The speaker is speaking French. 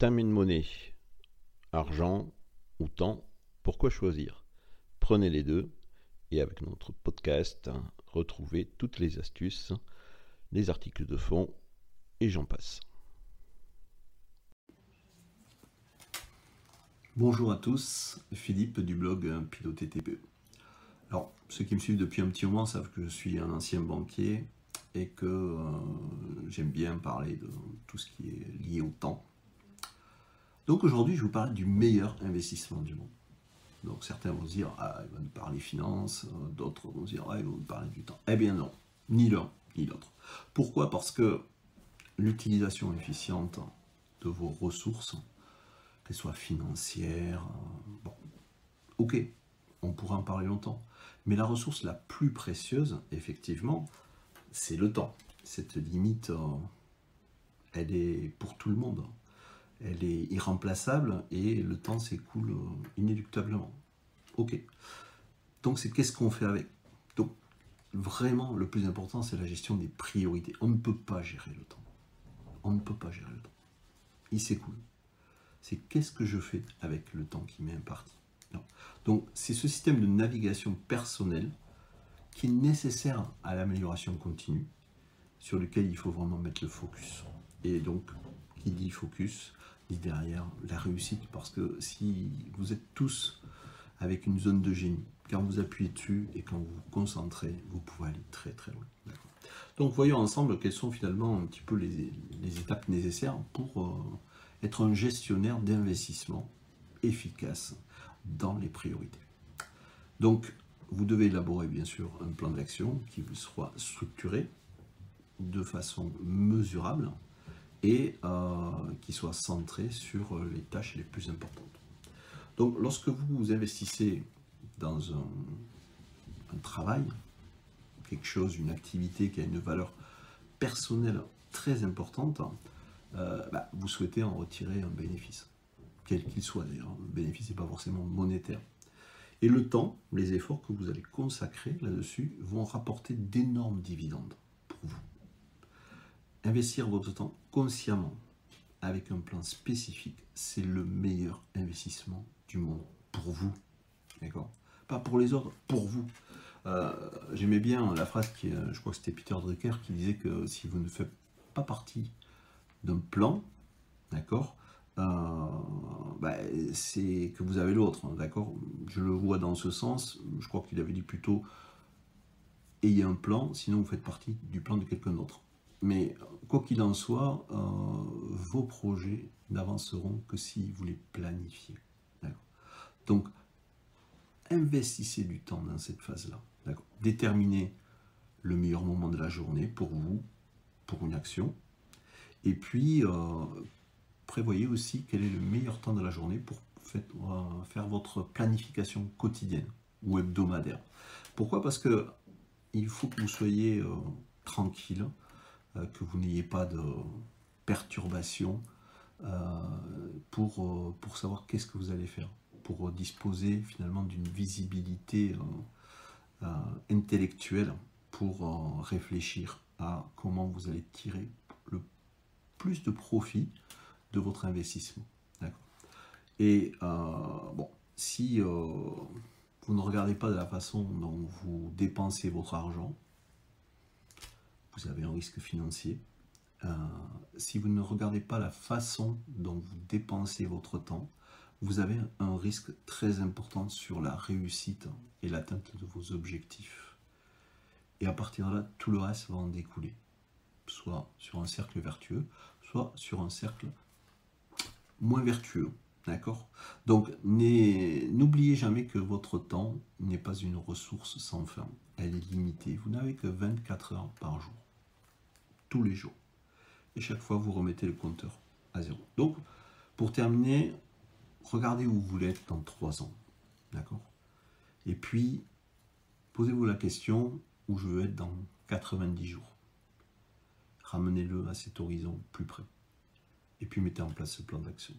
And money. Argent ou temps, pourquoi choisir? Prenez les deux et avec notre podcast, retrouvez toutes les astuces, les articles de fond et j'en passe. Bonjour à tous, Philippe du blog Piloter TPE. Alors, ceux qui me suivent depuis un petit moment savent que je suis un ancien banquier et que euh, j'aime bien parler de tout ce qui est lié au temps. Donc aujourd'hui, je vous parle du meilleur investissement du monde. Donc certains vont se dire, ah, il va nous parler finances, euh, d'autres vont se dire, ah, il va nous parler du temps. Eh bien non, ni l'un, ni l'autre. Pourquoi? Parce que l'utilisation efficiente de vos ressources, qu'elles soient financières, euh, bon, ok, on pourra en parler longtemps. Mais la ressource la plus précieuse, effectivement, c'est le temps. Cette limite, euh, elle est pour tout le monde. Elle est irremplaçable et le temps s'écoule euh, inéluctablement. Ok. Donc c'est qu'est-ce qu'on fait avec? Donc vraiment le plus important c'est la gestion des priorités. On ne peut pas gérer le temps. On ne peut pas gérer le temps. Il s'écoule. C'est qu'est-ce que je fais avec le temps qui m'est imparti? Donc c'est ce système de navigation personnelle qui est nécessaire à l'amélioration continue, sur lequel il faut vraiment mettre le focus. Et donc, qui dit focus, derrière la réussite, parce que si vous êtes tous avec une zone de génie, quand vous appuyez dessus et quand vous vous concentrez, vous pouvez aller très très loin. Donc voyons ensemble quelles sont finalement un petit peu les, étapes nécessaires pour euh, être un gestionnaire d'investissement efficace dans les priorités. Donc vous devez élaborer bien sûr un plan d'action qui soit structuré de façon mesurable et euh, qui soit centré sur les tâches les plus importantes. Donc lorsque vous investissez dans un, travail, quelque chose, une activité qui a une valeur personnelle très importante, euh, bah, vous souhaitez en retirer un bénéfice, quel qu'il soit d'ailleurs. Le bénéfice n'est pas forcément monétaire, et le temps, les efforts que vous allez consacrer là-dessus vont rapporter d'énormes dividendes pour vous. Investir votre temps consciemment avec un plan spécifique, c'est le meilleur investissement du monde pour vous. D'accord? Pas pour les autres, pour vous. Euh, j'aimais bien la phrase qui, euh, je crois que c'était Peter Drucker qui disait que si vous ne faites pas partie d'un plan, d'accord, euh, bah, c'est que vous avez l'autre, hein, d'accord? Je le vois dans ce sens, je crois qu'il avait dit plutôt ayez un plan, sinon vous faites partie du plan de quelqu'un d'autre. Mais quoi qu'il en soit, euh, vos projets n'avanceront que si vous les planifiez. Donc, investissez du temps dans cette phase-là. Déterminez le meilleur moment de la journée pour vous, pour une action. Et puis, euh, prévoyez aussi quel est le meilleur temps de la journée pour faire votre planification quotidienne ou hebdomadaire. Pourquoi? Parce que il faut que vous soyez euh, tranquille, euh, que vous n'ayez pas de perturbations euh, pour, pour savoir qu'est-ce que vous allez faire, pour disposer finalement d'une visibilité intellectuelle pour réfléchir à comment vous allez tirer le plus de profit de votre investissement. Et euh, bon, si euh, vous ne regardez pas de la façon dont vous dépensez votre argent, vous avez un risque financier. Euh, si vous ne regardez pas la façon dont vous dépensez votre temps, vous avez un risque très important sur la réussite et l'atteinte de vos objectifs. Et à partir de là, tout le reste va en découler, soit sur un cercle vertueux, soit sur un cercle moins vertueux. D'accord? Donc, n'oubliez jamais que votre temps n'est pas une ressource sans fin. Elle est limitée. Vous n'avez que 24 heures par jour. Tous les jours. Et chaque fois, vous remettez le compteur à zéro. Donc, pour terminer, regardez où vous voulez être dans 3 ans. D'accord? Et puis, posez-vous la question où je veux être dans 90 jours? Ramenez-le à cet horizon plus près et puis mettez en place ce plan d'action.